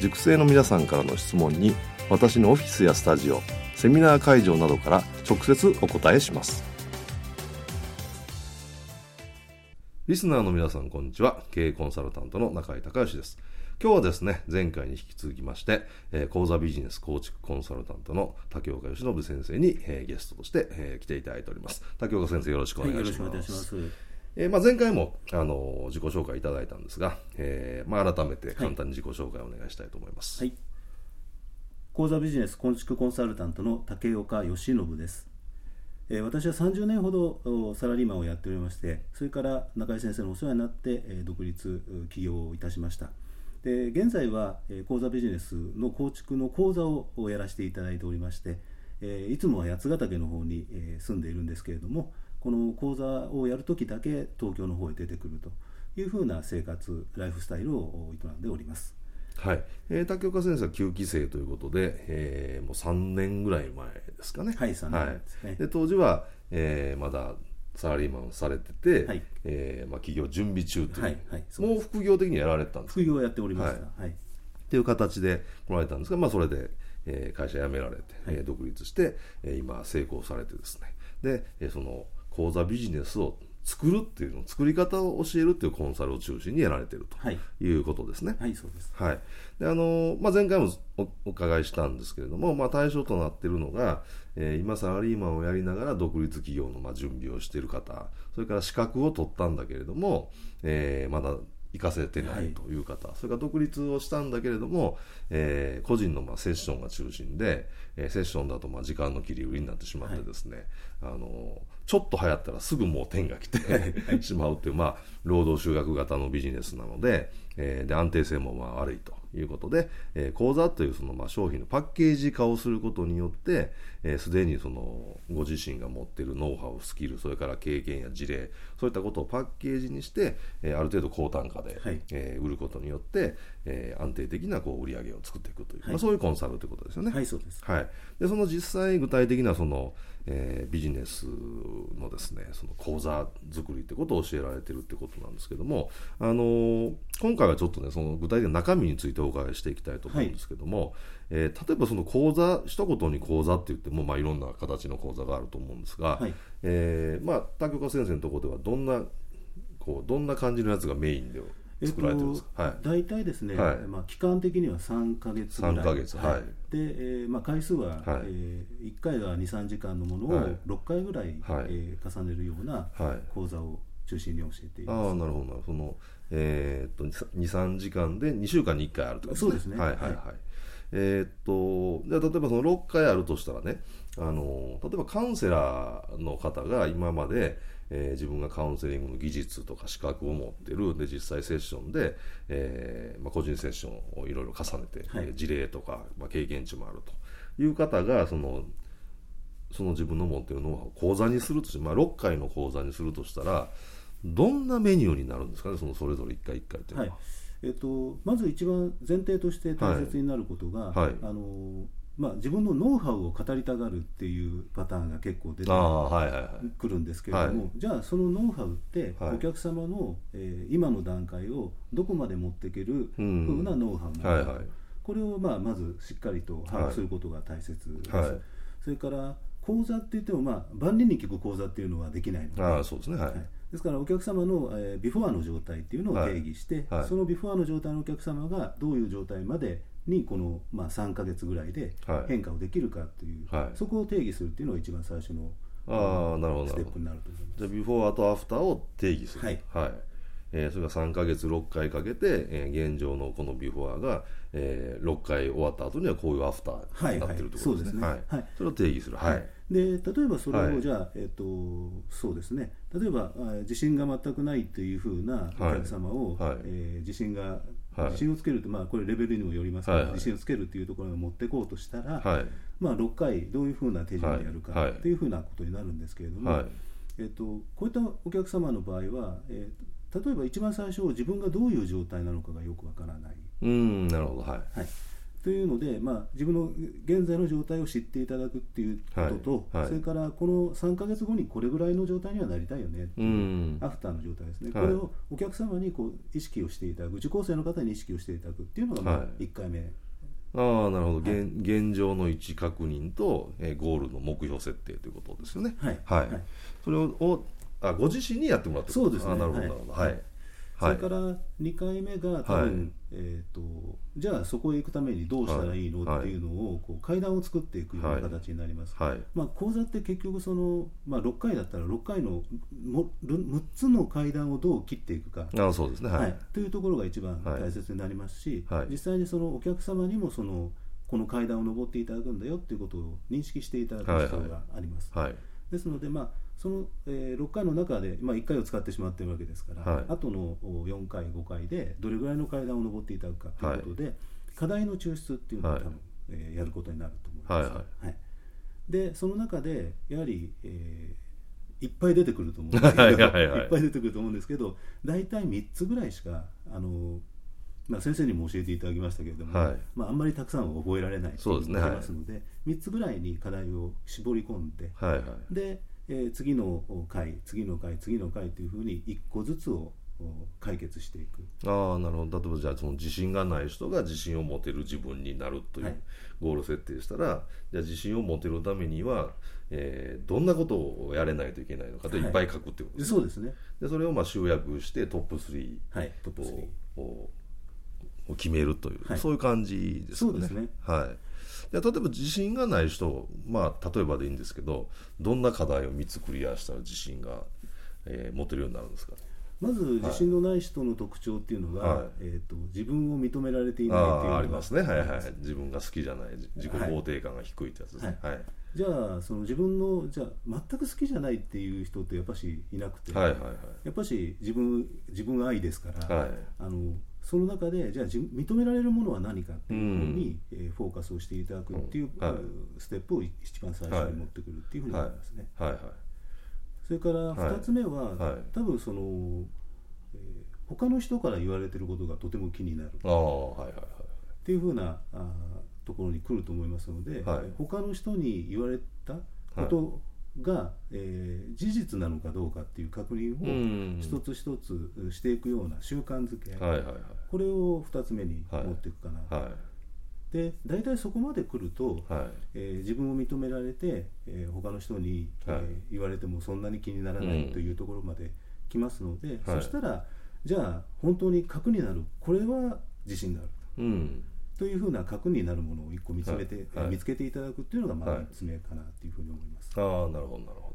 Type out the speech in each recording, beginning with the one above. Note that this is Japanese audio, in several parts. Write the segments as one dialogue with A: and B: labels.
A: 塾生の皆さんからの質問に私のオフィスやスタジオセミナー会場などから直接お答えします。リスナーの皆さんこんにちは。経営コンサルタントの中井隆義です。今日はですね前回に引き続きまして、えー、講座ビジネス構築コンサルタントの竹岡由伸先生に、えー、ゲストとして、えー、来ていただいております。竹岡先生よろしくお願いします、はい、えーまあ、前回もあの自己紹介いただいたんですが、えーまあ、改めて簡単に自己紹介をお願いしたいと思います、
B: はい、講座ビジネス構築コンサルタントの竹岡義信です、えー、私は30年ほどサラリーマンをやっておりましてそれから中井先生のお世話になって、えー、独立起業いたしました。で現在は、えー、講座ビジネスの構築の講座をやらせていただいておりまして、えー、いつもは八ヶ岳の方に、えー、住んでいるんですけれどもこの講座をやるときだけ東京の方へ出てくるというふうな生活ライフスタイルを営んでおります。
A: はい、えー、竹岡先生は9期生ということで、えー、もう3年ぐらい前ですかね。
B: はい、3年ですね。はい、
A: で当時は、えー、まだサラリーマンをされてて、はい、えー、まあ、企業準備中という、はいはい、うもう副業的にやられてたんです
B: 副業をやっておりました、
A: はい、っていう形で来られたんですが、まあ、それで、えー、会社辞められて、はい、独立して、えー、今成功されてですね。で、えー、その講座ビジネスを作るっていうの作り方を教えるっていうコンサルを中心にやられてるということですね。
B: はい、はい、そうです。
A: はい。で、あの、まあ、前回もお伺いしたんですけれども、まあ、対象となっているのが、えー、今サラリーマンをやりながら独立企業のまあ準備をしている方、それから資格を取ったんだけれども、えー、まだ行かせてないという方、はい、それから独立をしたんだけれども、えー、個人のまあセッションが中心で、えー、セッションだとまあ時間の切り売りになってしまってですね、はい、あのちょっと流行ったらすぐもう天が来て しまうっていう、まあ、労働集約型のビジネスなので、えー、で安定性もまあ悪いと。いうことで、えー、講座というそのまあ商品のパッケージ化をすることによって、す、で、にそのご自身が持っているノウハウ、スキル、それから経験や事例、そういったことをパッケージにして、えー、ある程度高単価で、はい、えー、売ることによって、えー、安定的なこう売り上げを作っていくという、はい、まあ、そういうコンサルということですよね。
B: はい、そうです。
A: はい。で、その実際具体的なその、えー、ビジネスのですねその講座作りってことを教えられてるってことなんですけども、あのー、今回はちょっとねその具体的な中身についてお伺いしていきたいと思うんですけども、はい、えー、例えばその講座一言に講座って言っても、まあ、いろんな形の講座があると思うんですが、はい、えー、まあ、竹岡先生のところではどんなこうどんな感じのやつがメインで作られてるんですか、
B: はい、大体ですね、はい、まあ、期間的には3か月ぐらい。3
A: ヶ月、はい、
B: で、えーまあ、回数は、はい。えー、1回が23時間のものを6回ぐらい、はい。えー、重ねるような講座を中心に教えています、
A: ああなるほどそのえー、っと23時間で2週間に1回あると、
B: ね、そうですね。
A: はいはいはい、えー、っとじゃ例えばその6回あるとしたらねあの例えばカウンセラーの方が今までえー、自分がカウンセリングの技術とか資格を持ってる。で実際セッションで、えーまあ、個人セッションをいろいろ重ねて、はい、事例とか、まあ、経験値もあると。いう方がそのその自分の持ってるノウハウを講座にするとして、まあ、6回の講座にするとしたらどんなメニューになるんですかね？そのそれぞれ1回1回っていうのは。はい。
B: えーと、まず一番前提として大切になることが、はい。はい、あのまあ、自分のノウハウを語りたがるっていうパターンが結構出てくるんですけれども、じゃあそのノウハウってお客様の、えー、今の段階をどこまで持っていけるふうなノウハウなのか、これをまあまずしっかりと把握することが大切です。それから講座って言っても、まあ、万人に聞く講座っていうのはできないので
A: あそうですね、はい、はい、
B: ですからお客様の、えー、ビフォアの状態っていうのを定義して、そのビフォアの状態のお客様がどういう状態までにこの、まあ、3か月ぐらいで
A: はい。
B: 変化をできるかっていう、
A: はい。
B: そこを定義するっていうのが一番最初の
A: ああなるほどな
B: ステップになると思います。
A: じゃあビフォーとアフターを定義する。
B: はい。
A: えーそれが3か月6回かけて、えー現状のこのビフォーが、えー6回終わった後にはこういうアフターになってるってことですね。
B: はいはい。そうですね。はい。
A: それを定義する。はい、
B: で例えばそれ
A: はい。
B: をじゃあ、えっとそうですね。例えばあ自信が全くないっていうふうなお客様を、
A: はい。
B: えー自信が、
A: はい。
B: 自信をつけるって、まあ、これレベルにもよりますけど、
A: はいはい。
B: 自信をつけるっていうところに持っていこうとしたら、
A: はい。
B: まあ、6回どういうふうな手順でやるか
A: はい
B: っていうふうなことになるんですけれども、
A: はい。
B: えっと、こういったお客様の場合は、えー例えば一番最初自分がどういう状態なのかがよくわからない。
A: うんなるほど。はい。
B: はい、というので、まあ、自分の現在の状態を知っていただくっていうことと、
A: はい。はい
B: それからこの3か月後にこれぐらいの状態にはなりたいよねう
A: うん。
B: アフターの状態ですね、
A: はい。
B: これをお客様にこう意識をしていただく、受講生の方に意識をしていただくっていうのが、まあ
A: はい。
B: 1回目、
A: ああなるほど、現現状の位置確認と、えーゴールの目標設定ということですよね。
B: はい。
A: はい、
B: はい。
A: それをおあご自身にやってもらって
B: そうですね。
A: あなるほど
B: はい
A: なるほど。はい
B: それから2回目が多分、
A: はい
B: えー、とじゃあそこへ行くためにどうしたらいいの、
A: はい
B: っていうのをこう階段を作っていくような形になります。
A: はい。
B: まあ、講座って結局その、まあ、6回だったら6回のも6つの階段をどう切っていくか、
A: あそうですね。はい、
B: はい。というところが一番
A: はい
B: 大切になりますし、
A: はい。
B: 実際にそのお客様にもそのこの階段を上っていただくんだよっていうことを認識していただく必要があります。
A: はい。
B: ですので、まあそのえー6回の中で、まあ、1回を使ってしまっているわけですから、
A: はい。
B: あとのお4回、5回でどれぐらいの階段を上っていただくかということで、課題の抽出っていうのを多分、
A: はい
B: えーやることになると思います。
A: はいはい。
B: でその中でやはり、えーいっぱい出てくると思うんですけど
A: はいはいはい
B: い。っぱい出てくると思うんですけど大体3つぐらいしかあの、まあ、先生にも教えていただきましたけれども、
A: はい。
B: まあ、あんまりたくさんは覚えられないと
A: そうですね
B: 思いますので3つぐらいに課題を絞り込んで
A: はいはい。
B: で、えー次の回次の回次の回というふうに1個ずつをお解決していく。
A: ああなるほど。例えばじゃあその自信がない人が自信を持てる自分になるという
B: はい。
A: ゴール設定したら、じゃあ自信を持てるためには、えーどんなことをやれないといけないのかと
B: はい。
A: いっぱい書くってことです、
B: そうですね。
A: でそれをまあ集約してトップ3
B: はい。トップ3
A: ををを決めるという、
B: はい。
A: そういう感じですよね。
B: そうですね。
A: はい、で例えば自信がない人、まあ、例えばでいいんですけどどんな課題を3つクリアしたら自信が、えー持てるようになるんですか？ね。
B: まず自信のない人の特徴っていうのが、
A: はい。
B: えー、と自分を認められていない
A: あ
B: っていうのが。
A: あありますね、はいはい、自分が好きじゃない。じ自己
B: はい
A: 肯定感が低いってやつですね。はい。
B: じゃあその自分のじゃあ全く好きじゃないっていう人ってやっぱしいなくて、
A: はいはいはい。
B: やっぱし自分自分愛ですから、
A: はい。
B: あのその中でじゃあ認められるものは何かっていうふうに、えーフォーカスをしていただくっていう、
A: はい。
B: ステップを一番最初に持ってくるっていうふうに思いますね。
A: はい。はい
B: それから
A: はい。
B: 2つ目は、
A: はい。
B: 多分その、えー他の人から言われてることがとても気になる。
A: ああはいはいはい。
B: っていうふうなあーところに来ると思いますので、
A: はい。
B: 他の人に言われたことが、えー事実なのかどうかっていう確認
A: うん。
B: を一つ一つしていくような習慣づけ、
A: はいはいはい。
B: これを2つ目に
A: はい。
B: 持っていくかな、
A: はい。
B: で大体そこまで来ると、
A: はい。
B: えー自分を認められて、えー他の人に、
A: はい。
B: えー言われてもそんなに気にならない
A: うん
B: というところまで来ますので、
A: はい。
B: そしたらじゃあ本当に核になる。これは自信がある。
A: うん
B: というふうな核になるものを一個見つめて、
A: はい。はい。
B: 見つけていただくっていうのがま
A: はい。
B: あ3つ目かなというふうに思います。
A: ああなるほどなるほ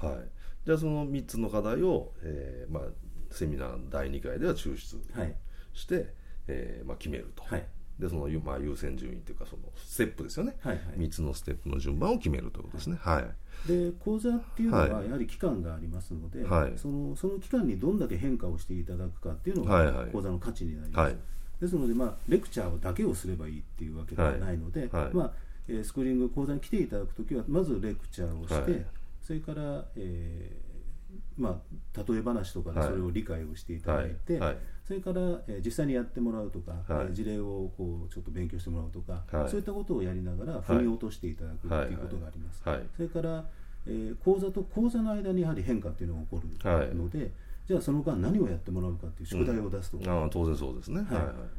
A: ど。はい。じゃあその3つの課題を、えーまあ、セミナー第2回では抽出
B: はい、
A: して、えーまあ、決めると、
B: はい。
A: でその、ゆまあ、優先順位というかそのステップですよね、
B: はいはい。
A: 3つのステップの順番を決めるということですね。はい。
B: で講座っていうのは
A: はい。
B: やはり期間がありますので、
A: はい。
B: そのその期間にどんだけ変化をしていただくかっていうの
A: はいはい。
B: が講座の価値になります。
A: はい
B: ですので、まあ、レクチャーだけをすればいいっていうわけではないので、
A: はい。はい。
B: まあえースクーリング講座に来ていただくときはまずレクチャーをして、
A: はい。
B: それから、えーまあ、例え話とかで
A: はい。
B: それを理解をしていただいて、それから、えー実際にやってもらうとか、
A: はい。
B: えー事例をこうちょっと勉強してもらうとか、
A: はい。
B: そういったことをやりながら腑に落としていただくっていうことがあります。
A: はい。
B: それから、えー講座と講座の間にやはり変化っていうのが起こるので、じゃあその間何をやってもらうかっていう宿題を出すとか、
A: ああ当然そうですね。
B: はい。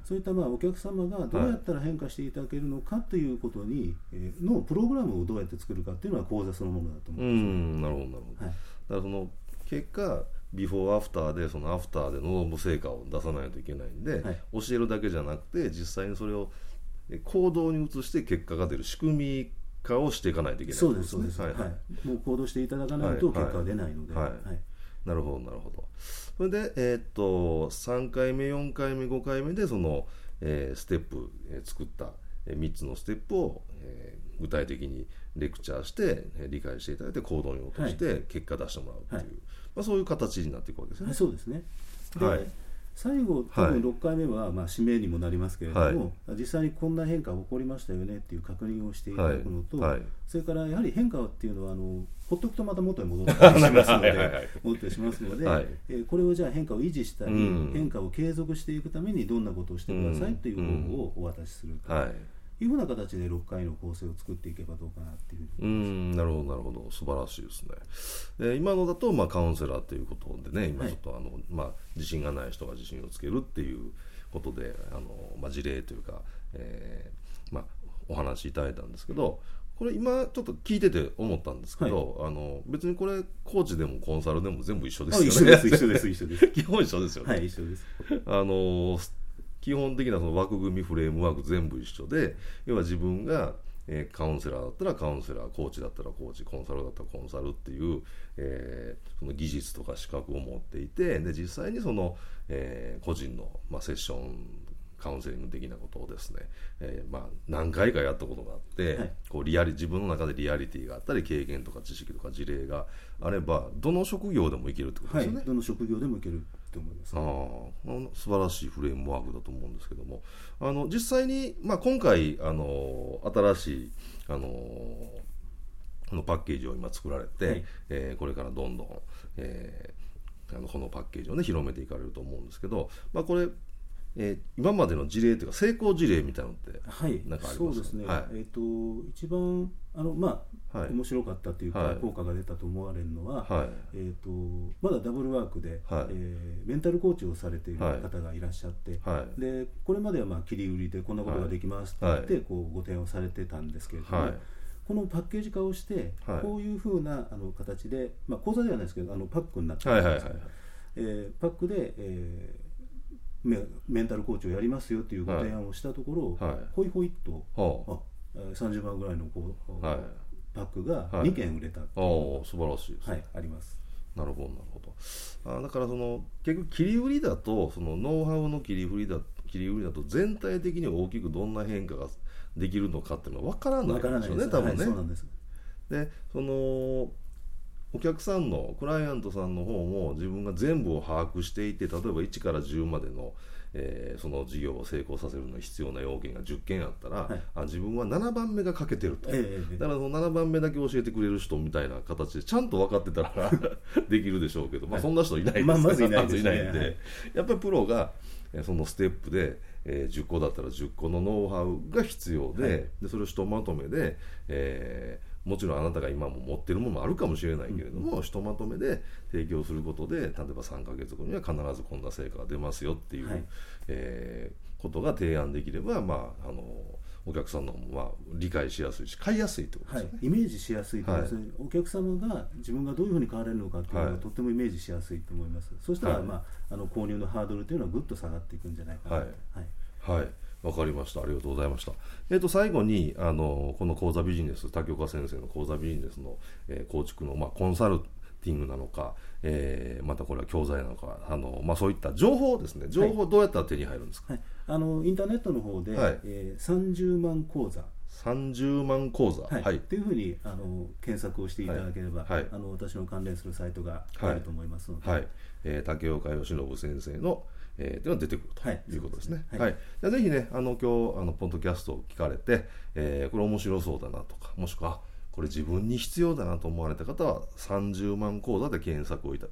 B: そういったまあお客様がどうやったら変化していただけるのかということに、えーのプログラムをどうやって作るかっていうのは講座そのものだと思
A: う
B: うん
A: んなるほどなるほど、
B: はい。
A: だからその結果ビフォーアフターでそのアフターで望む成果を出さないといけないんで、
B: はい。
A: 教えるだけじゃなくて実際にそれを、行動に移して結果が出る仕組み化をしていかないといけない
B: そうですそうです、
A: はい
B: はい。もう行動していただかないと結果は出ないので、
A: はいなるほどなるほど。それで、えーっと3回目4回目5回目でその、えーステップ、えー作った、え3つのステップを、えー具体的にレクチャーして、えー理解していただいて行動に落として結果出してもらうっていう、
B: はい。
A: まあ、そういう形になっていくわけですよね。
B: はい、。そうですね。で、
A: はい。
B: 最後多
A: はい。
B: 分6回目は、まあ、指名にもなりますけれども、実際にこんな変化が起こりましたよねっていう確認をしていただくのと、
A: はい。はい。
B: それからやはり変化っていうのはあのほっとくとまた元に戻ったりしますの
A: はいはいはい
B: で戻ったりしますので、
A: はい。
B: えーこれをじゃあ変化を維持したり、
A: うん。
B: 変化を継続していくためにどんなことをしてくださいという
A: うん。
B: 方法をお渡しすると
A: はい。
B: いうふうな形で6回の構成を作っていけばどうかなっていう
A: うーんなるほどなるほど。素晴らしいですね。で今のだと、まあ、カウンセラーということでね今
B: はい
A: ちょっとあの、まあ、自信がない人が自信をつけるっていうことであの、まあ、事例というか、えーまあ、お話しいただいたんですけどこれ今ちょっと聞いてて思ったんですけど、あの別にこれコーチでもコンサルでも全部一緒です
B: あ
A: よね。
B: 一緒です一緒です一緒です。
A: 基本一緒ですよね、
B: はい一緒です。
A: あの基本的なその枠組みフレームワーク全部一緒で要は自分が、えーカウンセラーだったらカウンセラーコーチだったらコーチコンサルだったらコンサルっていう、えーその技術とか資格を持っていてで実際にその、えー個人の、まあ、セッションカウンセリング的なことをですね、えーまあ、何回かやったことがあって、
B: はい。
A: こうリアリ自分の中でリアリティがあったり経験とか知識とか事例があればどの職業でもいけるってこと
B: はい
A: ですよね。
B: どの職業でもいけると思います。
A: ああ素晴らしいフレームワークだと思うんですけども。あの実際に、まあ、今回あの新しいあのこのパッケージを今作られて、
B: はい。
A: えーこれからどんどん、えーあのこのパッケージをね広めていかれると思うんですけど、まあ、これ、えー今までの事例というか成功事例みたいなのって
B: はい。
A: なんかあります
B: そうですね、
A: はい。
B: えっ、と一番あのまあ、
A: はい。
B: 面白かったというか、
A: はい。
B: 効果が出たと思われるのは、
A: はい。
B: えっ、とまだダブルワークで、
A: はい。
B: えーメンタルコーチをされている
A: はい
B: 方がいらっしゃって、
A: はい。
B: でこれまではまあ切り売りでこんなことができますって言って、
A: はい。
B: こうご提案をされてたんですけれども、
A: はい。
B: このパッケージ化をして、
A: はい。
B: こういうふうなあの形で、まあ、講座ではないですけどあのパックになってる
A: はいはいはい
B: んですえーパックで、えーメメンタルコーチをやりますよというご提案をしたところ、
A: はい。
B: ほい。ほいっと
A: は
B: あ。えー30万ぐらいのこう、
A: はい。
B: パックが
A: はい。
B: 2件売れた、
A: あお素晴らしいですね、
B: はい、あります。
A: なるほどなるほど。あだからその結局切り売りだとそのノウハウの切り売りだ切り売りだと全体的に大きくどんな変化ができるのかっていうのは分からない
B: わから
A: で
B: ないです。
A: すよね多分ね、
B: はい、そうなんです。
A: でそのお客さんのクライアントさんの方も自分が全部を把握していて例えば1から10までの、えーその事業を成功させるのに必要な要件が10件あったら、
B: はい。
A: あ自分は7番目が欠けてると、
B: ええええ
A: だからその7番目だけ教えてくれる人みたいな形でちゃんと分かってたら できるでしょうけど、まあ、そんな人いないです。
B: まあまずいないですね。
A: まずいないんで、
B: はい。
A: やっぱりプロがえーそのステップで、えー10個だったら10個のノウハウが必要で,、
B: はい。
A: でそれをひとまとめで、えーもちろんあなたが今も持ってるものもあるかもしれないけれども、ひとまとめで提供することで例えば3ヶ月後には必ずこんな成果が出ますよっていう、
B: はい。
A: えーことが提案できれば、まあ、あのお客さんのまあ理解しやすいし買いやすいってことですよね。、
B: はい。イメージしやすいと思いますね、お客様が自分がどういうふうに変われるのかっていうのが
A: はい。
B: とってもイメージしやすいと思います、そしたら、
A: はい。
B: まあ、あの購入のハードルというのはぐっと下がっていくんじゃないかな。と、
A: はい。はい、わかりました。ありがとうございました。えっ、と最後にあのこの講座ビジネス竹岡先生の講座ビジネスの、えー構築のまあコンサルティングなのか、えーまたこれは教材なのかあのまあそういった情報ですね。情報どうやったら手に入るんですか？
B: はい、あのインターネットの方で、
A: はい
B: えー30万講座、
A: 三十万講座。
B: はい
A: はい。
B: っていうふうにあの検索をしていただければ、
A: はいはい
B: あの私の関連するサイトがあると思いますので、
A: はい、えー竹岡由伸先生の、えー、っていうのが出てくると
B: はい。
A: いうことですね。
B: はい。
A: はい、じゃあぜひね、あの今日あのポッドキャストを聞かれて、えーこれ面白そうだなとか、もしくはあこれ自分に必要だなと思われた方は30万講座で検索をいた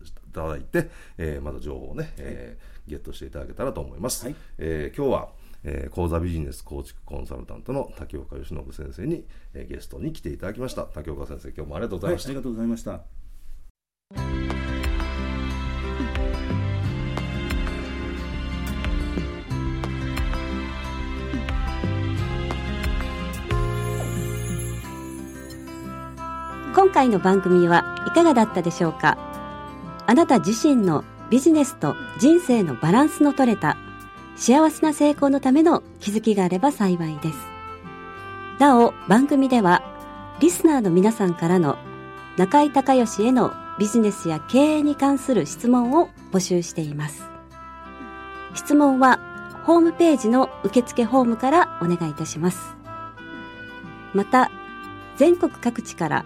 A: だいて、えーまた情報をね、えーゲットしていただけたらと思います。
B: はい。
A: えー今日はえー講座ビジネス構築コンサルタントの竹岡由伸先生に、えーゲストに来ていただきました。竹岡先生今日もありがとうございました、
B: はいありがとうございました。
C: 今回の番組はいかがだったでしょうか？あなた自身のビジネスと人生のバランスの取れた幸せな成功のための気づきがあれば幸いです。なお、番組では、リスナーの皆さんからの中井隆義へのビジネスや経営に関する質問を募集しています。質問は、ホームページの受付フォームからお願いいたします。また、全国各地から